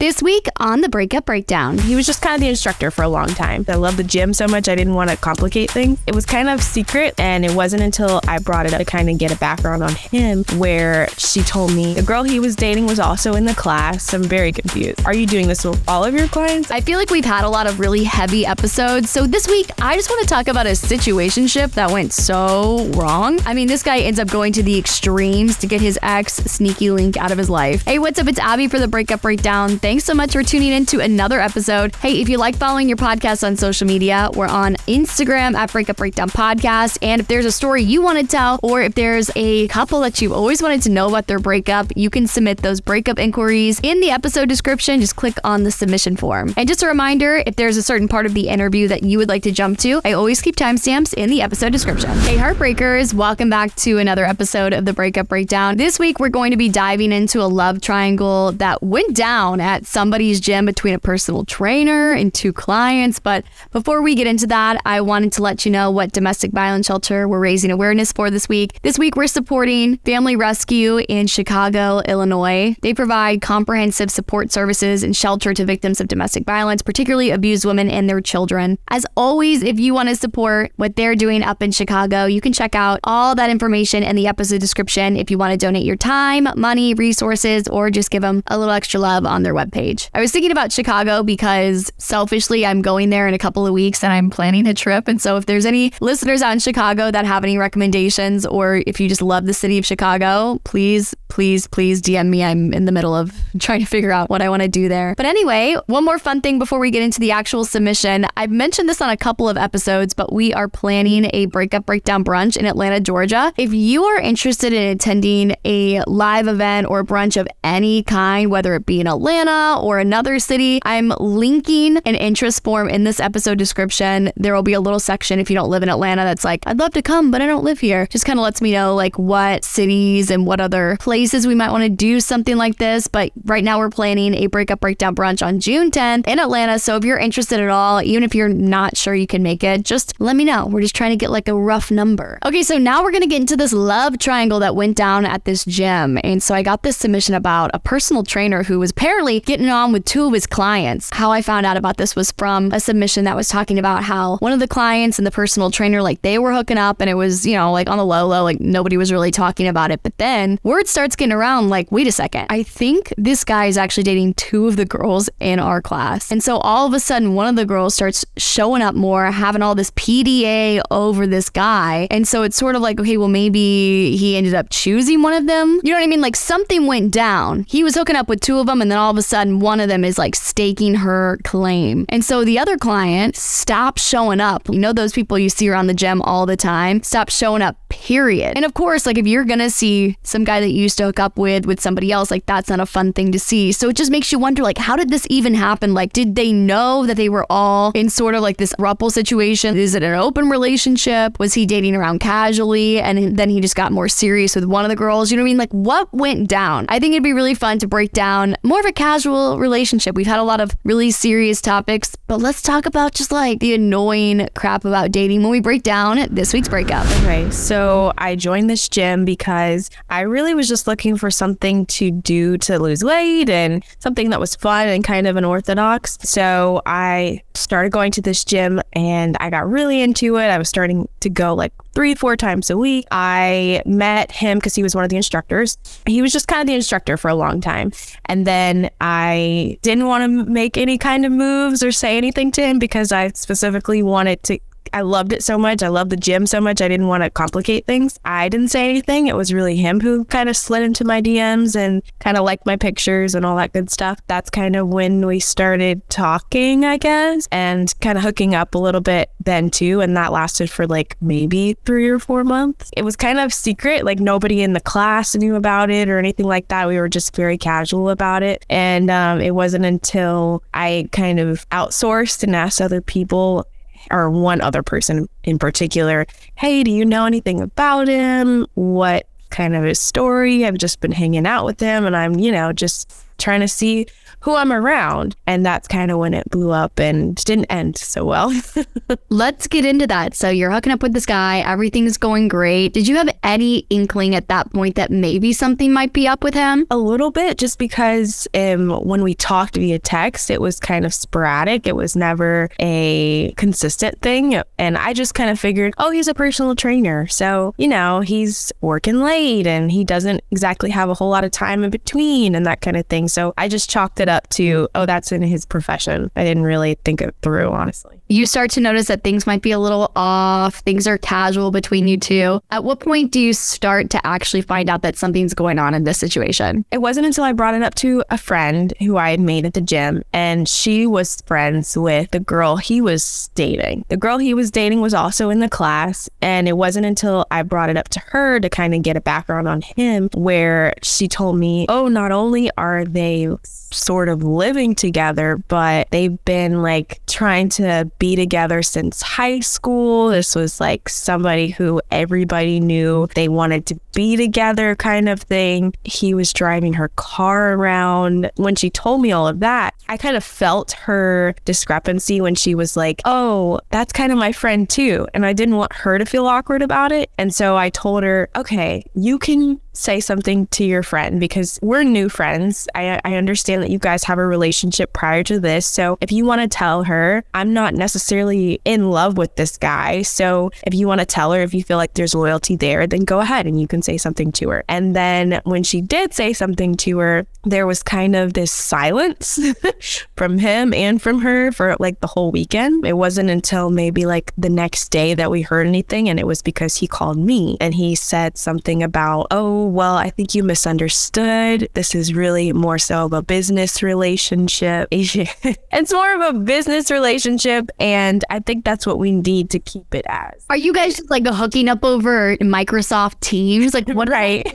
This week on the Breakup Breakdown. He was just kind of the instructor for a long time. I love the gym so much, I didn't want to complicate things. It was kind of secret, and it wasn't until I brought it up to kind of get a background on him where she told me the girl he was dating was also in the class. I'm very confused. Are you doing this with all of your clients? I feel like we've had a lot of really heavy episodes. So this week, I just want to talk about a situationship that went so wrong. I mean, this guy ends up going to the extremes to get his ex sneaky link out of his life. Hey, what's up? It's Abby for the Breakup Breakdown. Thanks so much for tuning in to another episode. Hey, if you like following your podcast on social media, we're on Instagram at Breakup Breakdown Podcast. And if there's a story you want to tell, or if there's a couple that you've always wanted to know about their breakup, you can submit those breakup inquiries in the episode description. Just click on the submission form. And just a reminder if there's a certain part of the interview that you would like to jump to, I always keep timestamps in the episode description. Hey, Heartbreakers, welcome back to another episode of the Breakup Breakdown. This week, we're going to be diving into a love triangle that went down at somebody's gym between a personal trainer and two clients. But before we get into that, I wanted to let you know what domestic violence shelter we're raising awareness for this week. This week, we're supporting Family Rescue in Chicago, Illinois. They provide comprehensive support services and shelter to victims of domestic violence, particularly abused women and their children. As always, if you want to support what they're doing up in Chicago, you can check out all that information in the episode description if you want to donate your time, money, resources, or just give them a little extra love on their webpage. I was thinking about Chicago because selfishly, I'm going there in a couple of weeks and I'm planning a trip. And so if there's any listeners in Chicago that have any recommendations, or if you just love the city of Chicago, please, please, please DM me. I'm in the middle of trying to figure out what I want to do there. But anyway, one more fun thing before we get into the actual submission. I've mentioned this on a couple of episodes, but we are planning a breakup breakdown brunch in Atlanta, Georgia. If you are interested in attending a live event or brunch of any kind, whether it be in Atlanta or another city, I'm linking an interest form in this episode description. There will be a little section if you don't live in Atlanta that's like, I'd love to come, but I don't live here. Just kind of lets me know like what cities and what other places we might want to do something like this. But right now we're planning a breakup breakdown brunch on June 10th in Atlanta. So if you're interested at all, even if you're not sure you can make it, just let me know. We're just trying to get like a rough number. Okay, so now we're going to get into this love triangle that went down at this gym. And so I got this submission about a personal trainer who was apparently getting on with two of his clients. How I found out about this was from a submission that was talking about how one of the clients and the personal trainer, like they were hooking up and it was, you know, like on the low low, like nobody was really talking about it. But then word starts getting around like, wait a second, I think this guy is actually dating two of the girls in our class. And so all of a sudden, one of the girls starts showing up more, having all this PDA over this guy. And so it's sort of like, okay, well, maybe he ended up choosing one of them. You know what I mean? Like something went down. He was hooking up with two of them, and then all of a sudden, one of them is like staking her claim. And so the other client stopped showing up. You know, those people you see around the gym all the time, stop showing up, period. And of course, like if you're gonna see some guy that you used to hook up with with somebody else, like that's not a fun thing to see. So it just makes you wonder, like, how did this even happen? Like, did they know that they were all in sort of like this ruffle situation? Is it an open relationship? Was he dating around casually and then he just got more serious with one of the girls? You know what I mean? Like, what went down? I think it'd be really fun to break down more of a casual relationship. We've had a lot of really serious topics, but let's talk about just like the annoying crap about dating when we break down this week's breakup. Okay, so I joined this gym because I really was just looking for something to do to lose weight and something that was fun and kind of unorthodox. So I started going to this gym and I got really into it. I was starting to go like three, four times a week. I met him because he was one of the instructors. He was just kind of the instructor for a long time. And then I didn't want to make any kind of moves or say anything to him because I specifically wanted to I loved it so much. I loved the gym so much. I didn't want to complicate things. I didn't say anything. It was really him who kind of slid into my DMs and kind of liked my pictures and all that good stuff. That's kind of when we started talking, I guess, and kind of hooking up a little bit then too. And that lasted for like maybe three or four months. It was kind of secret. Like nobody in the class knew about it or anything like that. We were just very casual about it. And um, it wasn't until I kind of outsourced and asked other people or one other person in particular, hey, do you know anything about him? What kind of his story? I've just been hanging out with him and I'm, you know, just trying to see who I'm around. And that's kind of when it blew up and didn't end so well. Let's get into that. So you're hooking up with this guy, everything's going great. Did you have any inkling at that point that maybe something might be up with him? A little bit, just because um, when we talked via text, it was kind of sporadic. It was never a consistent thing. And I just kind of figured, oh, he's a personal trainer. So, you know, he's working late and he doesn't exactly have a whole lot of time in between and that kind of thing. So I just chalked it up to, oh, that's in his profession. I didn't really think it through, honestly you start to notice that things might be a little off, things are casual between you two. At what point do you start to actually find out that something's going on in this situation? It wasn't until I brought it up to a friend who I had made at the gym, and she was friends with the girl he was dating. The girl he was dating was also in the class, and it wasn't until I brought it up to her to kind of get a background on him where she told me, oh, not only are they sort of living together, but they've been like trying to be together since high school. This was like somebody who everybody knew they wanted to be together, kind of thing. He was driving her car around. When she told me all of that, I kind of felt her discrepancy when she was like, Oh, that's kind of my friend too. And I didn't want her to feel awkward about it. And so I told her, Okay, you can say something to your friend because we're new friends. I, I understand that you guys have a relationship prior to this. So if you want to tell her, I'm not necessarily in love with this guy. So if you want to tell her, if you feel like there's loyalty there, then go ahead and you can say something to her. And then when she did say something to her, there was kind of this silence from him and from her for like the whole weekend. It wasn't until maybe like the next day that we heard anything. And it was because he called me and he said something about, oh, well, I think you misunderstood. This is really more so of a business relationship. it's more of a business relationship. And I think that's what we need to keep it as. Are you guys just like hooking up over Microsoft Teams? Like, what? right.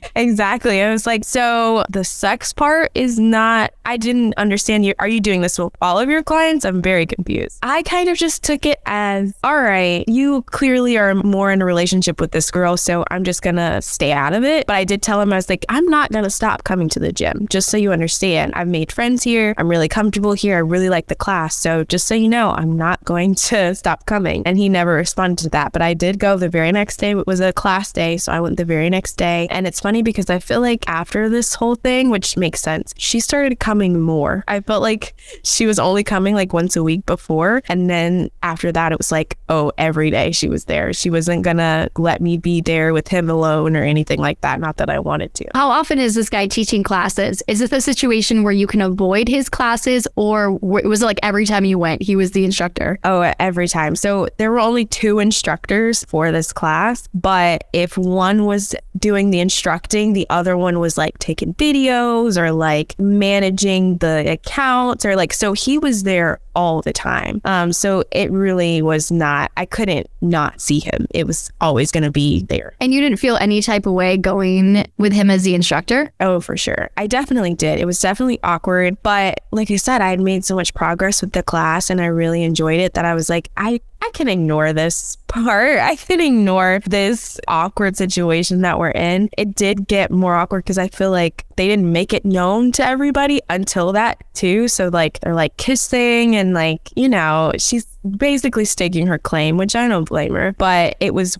exactly. I was like, so the sex part is not, I didn't understand you. Are you doing this with all of your clients? I'm very confused. I kind of just took it as, all right, you clearly are more in a relationship with this girl. So I'm just going to stay out of of it. But I did tell him, I was like, I'm not going to stop coming to the gym, just so you understand. I've made friends here. I'm really comfortable here. I really like the class. So just so you know, I'm not going to stop coming. And he never responded to that. But I did go the very next day. It was a class day. So I went the very next day. And it's funny because I feel like after this whole thing, which makes sense, she started coming more. I felt like she was only coming like once a week before. And then after that, it was like, oh, every day she was there. She wasn't going to let me be there with him alone or anything like like that. Not that I wanted to. How often is this guy teaching classes? Is this a situation where you can avoid his classes, or was it like every time you went, he was the instructor? Oh, every time. So there were only two instructors for this class, but if one was doing the instructing, the other one was like taking videos or like managing the accounts or like, so he was there all the time. Um, so it really was not, I couldn't not see him. It was always going to be there. And you didn't feel any type of way going with him as the instructor? Oh, for sure. I definitely did. It was definitely awkward. But like I said, I had made so much progress with the class and I really enjoyed it that I was like, I, I can ignore this part. I can ignore this awkward situation that we're in. It did get more awkward because I feel like they didn't make it known to everybody until that too. So like they're like kissing and like, you know, she's basically staking her claim, which I don't blame her, but it was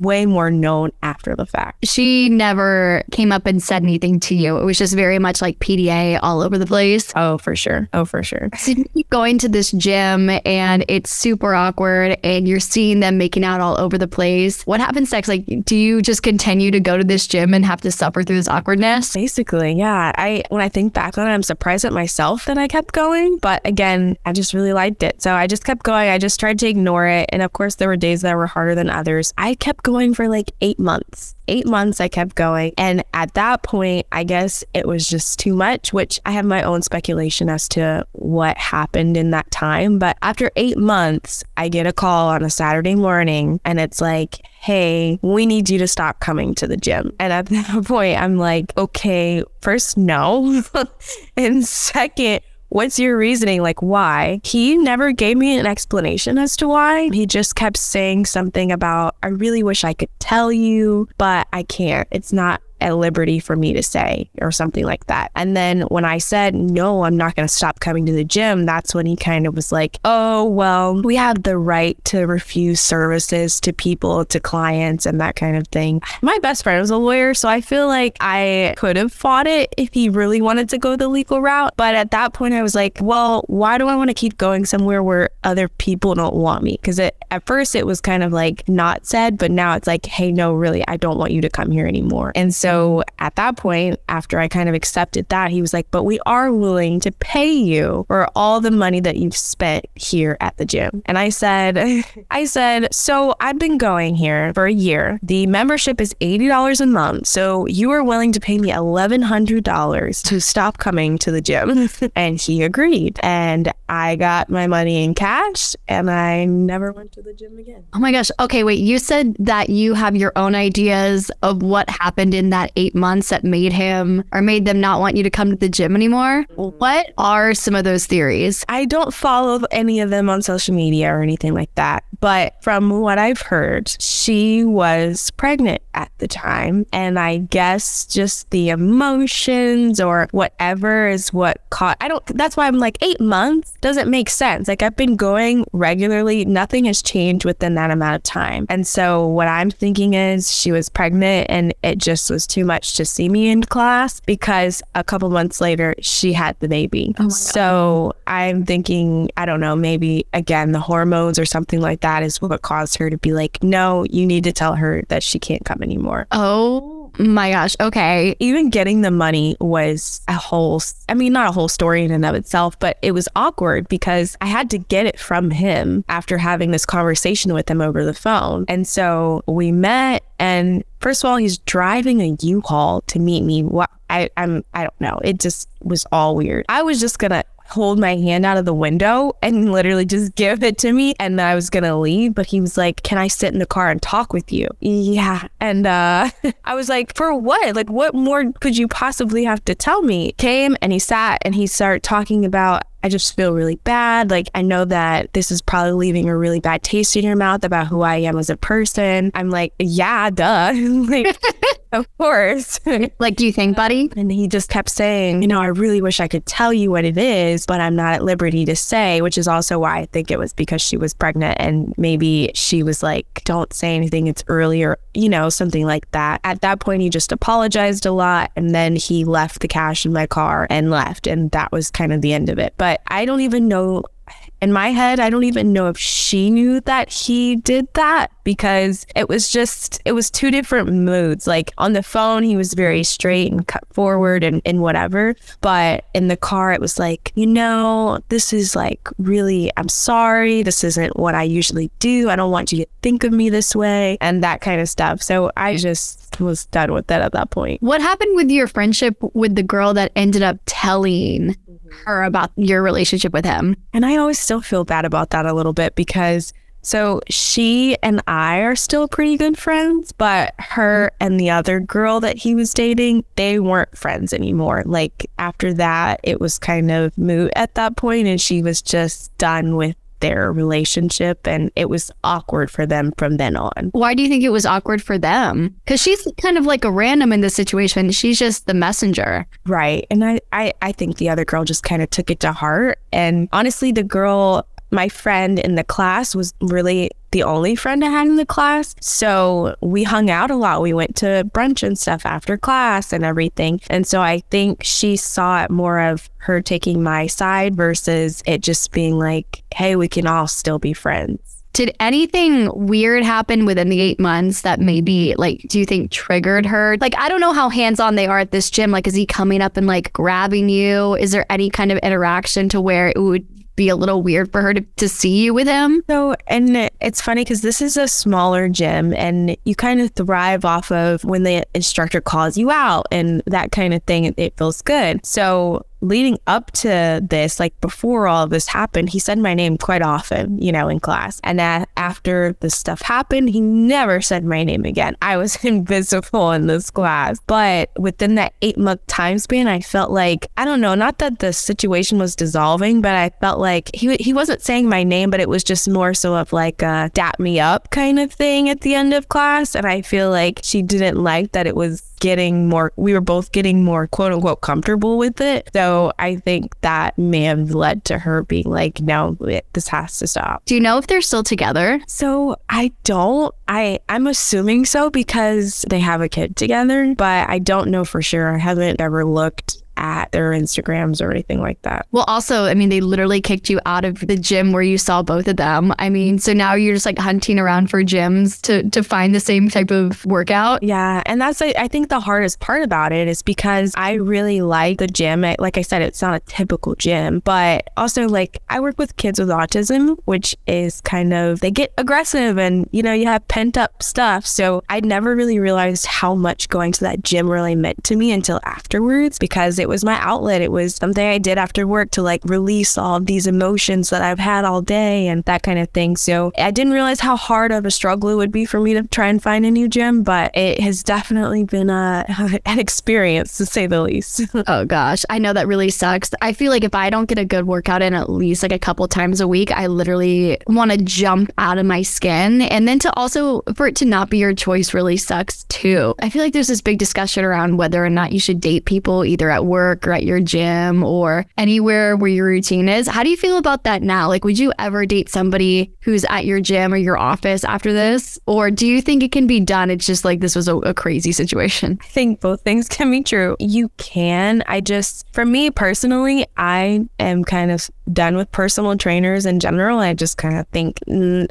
way more known after the fact. She never came up and said anything to you. It was just very much like PDA all over the place. Oh, for sure. Oh, for sure. So going to this gym and it's super awkward and you're seeing them making out all over the place. What happens next? Like, do you just continue to go to this gym and have to suffer through this awkwardness? Basically, yeah. I when I think back on it, I'm surprised at myself that I kept going. But again, I just really liked it. So I just kept going. I just tried to ignore it. And of course there were days that were harder than others. I kept going for like eight months. Eight months I kept going. And at that point, I guess it was just too much, which I have my own speculation as to what happened in that time. But after eight months, I get a call on a Saturday morning and it's like, hey, we need you to stop coming to the gym. And at that point, I'm like, okay, first, no. and second, What's your reasoning? Like, why? He never gave me an explanation as to why. He just kept saying something about, I really wish I could tell you, but I can't. It's not at liberty for me to say or something like that. And then when I said, no, I'm not going to stop coming to the gym, that's when he kind of was like, oh, well, we have the right to refuse services to people, to clients, and that kind of thing. My best friend was a lawyer, so I feel like I could have fought it if he really wanted to go the legal route. But at that point, I was like, well, why do I want to keep going somewhere where other people don't want me? Because at first it was kind of like not said, but now it's like, hey, no, really, I don't want you to come here anymore. And so at that point, after I kind of accepted that, he was like, but we are willing to pay you for all the money that you've spent here at the gym. And I said, I said, so I've been going here for a year. The membership is $80 a month. So you are willing to pay me $1,100 to stop coming to the gym. and he agreed. And I got my money in cash and I never went to the gym again. Oh my gosh. Okay, wait. You said that you have your own ideas of what happened in that eight months that made him or made them not want you to come to the gym anymore. What are some of those theories? I don't follow any of them on social media or anything like that. But from what I've heard, she was pregnant at the time. And I guess just the emotions or whatever is what caught. I don't, that's why I'm like, eight months doesn't make sense. Like I've been going regularly, nothing has changed within that amount of time. And so what I'm thinking is she was pregnant and it just was too much to see me in class because a couple months later she had the baby. Oh so I'm thinking, I don't know, maybe again, the hormones or something like that is what caused her to be like, no, you need to tell her that she can't come anymore. Oh my gosh. Okay. Even getting the money was a whole, I mean, not a whole story in and of itself, but it was awkward because I had to get it from him after having this conversation with him over the phone. And so we met and first of all, he's driving a U-Haul to meet me. What I, I'm, I don't know. It just was all weird. I was just gonna hold my hand out of the window and literally just give it to me. And I was to leave, but he was like, Can I sit in the car and talk with you? Yeah. And uh, I was like, For what? Like, what more could you possibly have to tell me? Came and he sat and he started talking about I just feel really bad. Like, I know that this is probably leaving a really bad taste in your mouth about who I am as a person. I'm like, yeah, duh. like, of course. like, do you think, buddy? Um, and he just kept saying, you know, I really wish I could tell you what it is, but I'm not at liberty to say, which is also why I think it was because she was pregnant and maybe she was like, don't say anything. It's earlier, you know, something like that. At that point, he just apologized a lot. And then he left the cash in my car and left. And that was kind of the end of it. But I don't even know in my head, I don't even know if she knew that he did that because it was just, it was two different moods. Like on the phone, he was very straight and cut forward and, and whatever. But in the car, it was like, you know, this is like really, I'm sorry. This isn't what I usually do. I don't want you to think of me this way and that kind of stuff. So I just was done with that at that point. What happened with your friendship with the girl that ended up telling Mm-hmm. her about your relationship with him. And I always still feel bad about that a little bit because so she and I are still pretty good friends, but her mm-hmm. and the other girl that he was dating, they weren't friends anymore. Like after that, it was kind of moot at that point and she was just done with their relationship and it was awkward for them from then on. Why do you think it was awkward for them? Because she's kind of like a random in this situation. She's just the messenger. Right. And I, I, I think the other girl just kind of took it to heart. And honestly, the girl my friend in the class was really the only friend I had in the class. So we hung out a lot. We went to brunch and stuff after class and everything. And so I think she saw it more of her taking my side versus it just being like, hey, we can all still be friends. Did anything weird happen within the eight months that maybe, like, do you think triggered her? Like, I don't know how hands on they are at this gym. Like, is he coming up and like grabbing you? Is there any kind of interaction to where it would be a little weird for her to, to see you with him. So, and it's funny because this is a smaller gym and you kind of thrive off of when the instructor calls you out and that kind of thing. It feels good. So, leading up to this, like before all of this happened, he said my name quite often, you know, in class. And that after this stuff happened, he never said my name again. I was invisible in this class. But within that eight month time span, I felt like, I don't know, not that the situation was dissolving, but I felt like he, he wasn't saying my name, but it was just more so of like a dap me up kind of thing at the end of class. And I feel like she didn't like that it was getting more, we were both getting more quote unquote comfortable with it. So I think that may have led to her being like, no, it, this has to stop. Do you know if they're still together? So I don't. I I'm assuming so because they have a kid together, but I don't know for sure. I haven't ever looked at their Instagrams or anything like that. Well, also, I mean, they literally kicked you out of the gym where you saw both of them. I mean, so now you're just like hunting around for gyms to to find the same type of workout. Yeah, and that's I think the hardest part about it is because I really like the gym. like I said, it's not a typical gym, but also like I work with kids with autism, which is kind of they get aggressive and you know you have pent up stuff. So I never really realized how much going to that gym really meant to me until afterwards because it it was my outlet. It was something I did after work to like release all of these emotions that I've had all day and that kind of thing. So I didn't realize how hard of a struggle it would be for me to try and find a new gym, but it has definitely been uh, a, an experience to say the least. oh gosh, I know that really sucks. I feel like if I don't get a good workout in at least like a couple times a week, I literally want to jump out of my skin. And then to also for it to not be your choice really sucks too. I feel like there's this big discussion around whether or not you should date people either at work work or at your gym or anywhere where your routine is. How do you feel about that now? Like, would you ever date somebody who's at your gym or your office after this? Or do you think it can be done? It's just like this was a, a crazy situation. I think both things can be true. You can. I just, for me personally, I am kind of done with personal trainers in general. I just kind of think,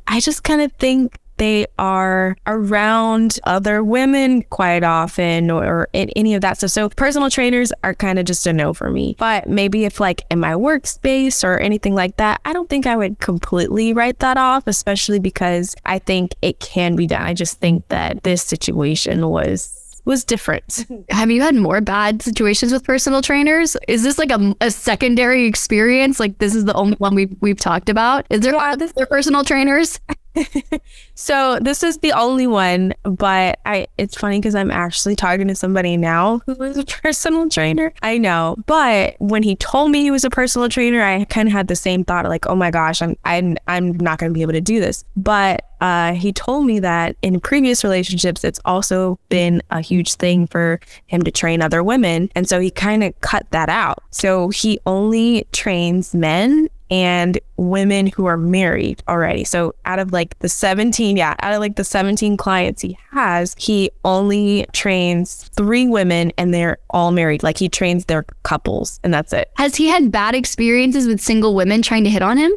I just kind of think they are around other women quite often or, or any of that stuff. So personal trainers are kind of just a no for me. But maybe if like in my workspace or anything like that, I don't think I would completely write that off, especially because I think it can be done. I just think that this situation was was different. Have you had more bad situations with personal trainers? Is this like a, a secondary experience? Like this is the only one we've we've talked about? Is there other personal trainers? so this is the only one, but I it's funny because I'm actually talking to somebody now who is a personal trainer. I know, but when he told me he was a personal trainer, I kind of had the same thought like, oh my gosh, I'm I'm I'm not going to be able to do this. But uh, he told me that in previous relationships, it's also been a huge thing for him to train other women. And so he kind of cut that out. So he only trains men and women who are married already. So out of like the 17, yeah, out of like the 17 clients he has, he only trains three women and they're all married. Like he trains their couples and that's it. Has he had bad experiences with single women trying to hit on him?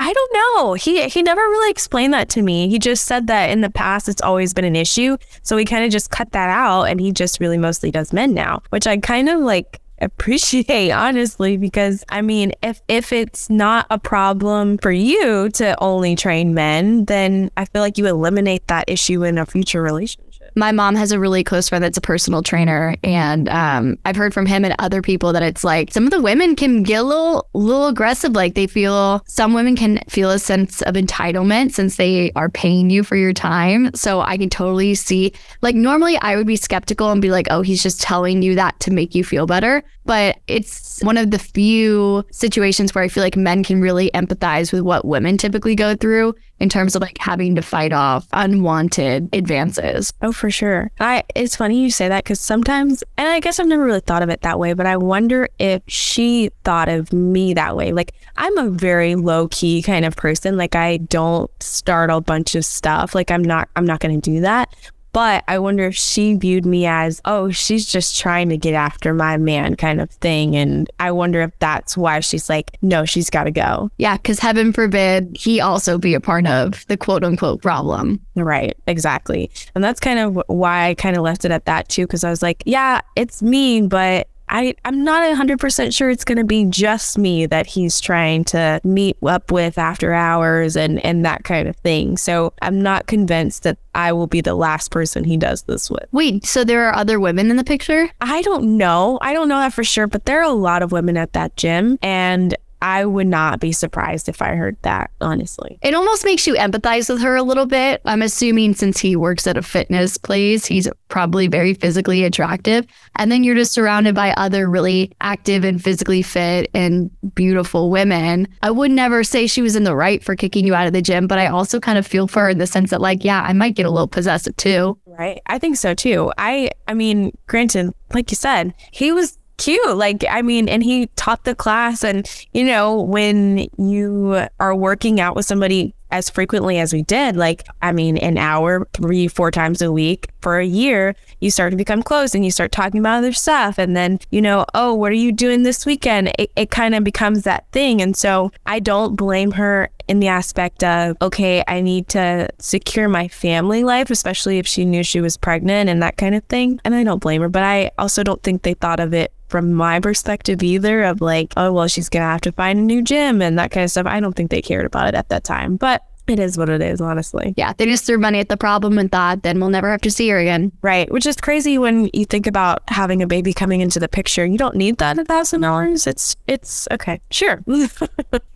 I don't know. He he never really explained that to me. He just said that in the past it's always been an issue. So he kind of just cut that out and he just really mostly does men now, which I kind of like appreciate honestly because I mean if if it's not a problem for you to only train men then I feel like you eliminate that issue in a future relationship my mom has a really close friend that's a personal trainer, and um, I've heard from him and other people that it's like some of the women can get a little, little aggressive. Like they feel some women can feel a sense of entitlement since they are paying you for your time. So I can totally see. Like normally, I would be skeptical and be like, "Oh, he's just telling you that to make you feel better." But it's one of the few situations where I feel like men can really empathize with what women typically go through in terms of like having to fight off unwanted advances. Oh, for sure. I it's funny you say that because sometimes, and I guess I've never really thought of it that way, but I wonder if she thought of me that way. Like I'm a very low key kind of person. Like I don't start a bunch of stuff. Like I'm not I'm not going to do that. But I wonder if she viewed me as, oh, she's just trying to get after my man kind of thing. And I wonder if that's why she's like, no, she's got to go. Yeah, because heaven forbid he also be a part of the quote unquote problem. Right, exactly. And that's kind of why I kind of left it at that too, because I was like, yeah, it's mean, but I, I'm not 100% sure it's going to be just me that he's trying to meet up with after hours and, and that kind of thing. So I'm not convinced that I will be the last person he does this with. Wait, so there are other women in the picture? I don't know. I don't know that for sure, but there are a lot of women at that gym. And I would not be surprised if I heard that, honestly. It almost makes you empathize with her a little bit. I'm assuming since he works at a fitness place, he's probably very physically attractive. And then you're just surrounded by other really active and physically fit and beautiful women. I would never say she was in the right for kicking you out of the gym, but I also kind of feel for her in the sense that, like, yeah, I might get a little possessive too. Right. I think so too. I I mean, granted, like you said, he was cute. Like, I mean, and he taught the class. And, you know, when you are working out with somebody as frequently as we did, like, I mean, an hour, three, four times a week for a year, you start to become close and you start talking about other stuff. And then, you know, oh, what are you doing this weekend? It, it kind of becomes that thing. And so I don't blame her in the aspect of, okay, I need to secure my family life, especially if she knew she was pregnant and that kind of thing. And I don't blame her, but I also don't think they thought of it from my perspective either of like, oh, well, she's going to have to find a new gym and that kind of stuff. I don't think they cared about it at that time. But it is what it is, honestly. Yeah, they just threw money at the problem and thought, then we'll never have to see her again. Right, which is crazy when you think about having a baby coming into the picture. You don't need that a thousand dollars. It's it's okay, sure.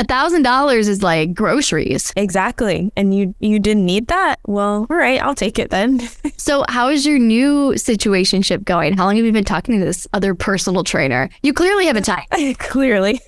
A thousand dollars is like groceries. exactly, and you you didn't need that. Well, all right, I'll take it then. So, how is your new situationship going? How long have you been talking to this other personal trainer? You clearly have a tie. Clearly,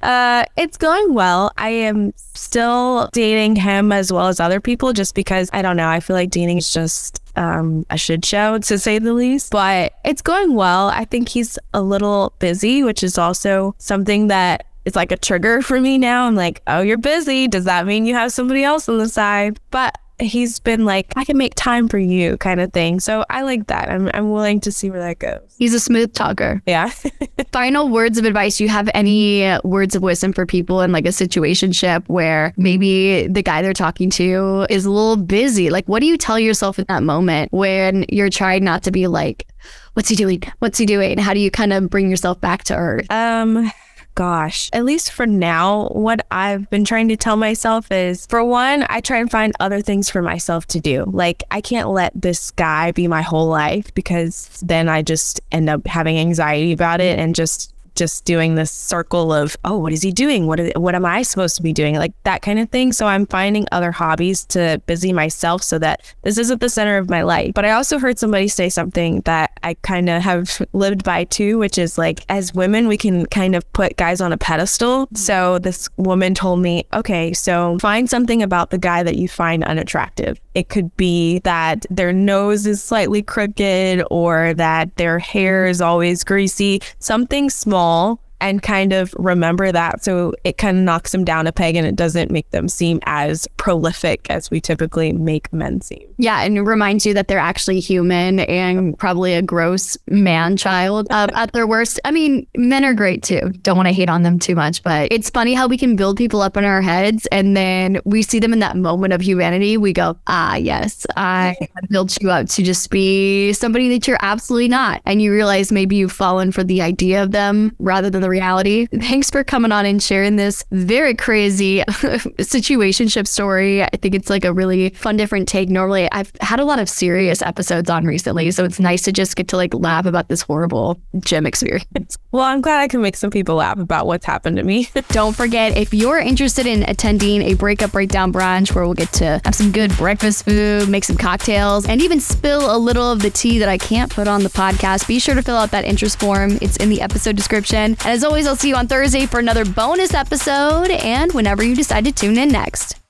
uh, it's going well. I am still dating him as well as other people, just because I don't know. I feel like dating is just um, a shit show to say the least, but it's going well. I think he's a little busy, which is also something that is like a trigger for me now. I'm like, oh, you're busy. Does that mean you have somebody else on the side? But he's been like, I can make time for you kind of thing. So I like that. I'm, I'm willing to see where that goes. He's a smooth talker. Yeah. Final words of advice. Do you have any words of wisdom for people in like a situationship where maybe the guy they're talking to is a little busy? Like, what do you tell yourself in that moment when you're trying not to be like, what's he doing? What's he doing? How do you kind of bring yourself back to earth? Um, gosh, at least for now, what I've been trying to tell myself is for one, I try and find other things for myself to do. Like, I can't let this guy be my whole life because then I just end up having anxiety about it and just just doing this circle of oh what is he doing? What is, what am i supposed to be doing? Like that kind of thing. So i'm finding other hobbies to busy myself so that this isn't the center of my life. But i also heard somebody say something that i kind of have lived by too which is like as women we can kind of put guys on a pedestal. Mm-hmm. So this woman told me okay so find something about the guy that you find unattractive. It could be that their nose is slightly crooked or that their hair mm-hmm. is always greasy. Something small and kind of remember that so it kind of knocks them down a peg and it doesn't make them seem as prolific as we typically make men seem. Yeah, and it reminds you that they're actually human and probably a gross man child uh, at their worst. I mean, men are great too. Don't want to hate on them too much, but it's funny how we can build people up in our heads and then we see them in that moment of humanity. We go, ah, yes, I built you up to just be somebody that you're absolutely not. And you realize maybe you've fallen for the idea of them rather than the reality. Thanks for coming on and sharing this very crazy situationship story. I think it's like a really fun, different take. Normally, I've had a lot of serious episodes on recently, so it's nice to just get to like laugh about this horrible gym experience. Well, I'm glad I can make some people laugh about what's happened to me. Don't forget, if you're interested in attending a breakup breakdown brunch where we'll get to have some good breakfast food, make some cocktails, and even spill a little of the tea that I can't put on the podcast, be sure to fill out that interest form. It's in the episode description. And as always, I'll see you on Thursday for another bonus episode and whenever you decide to tune in next.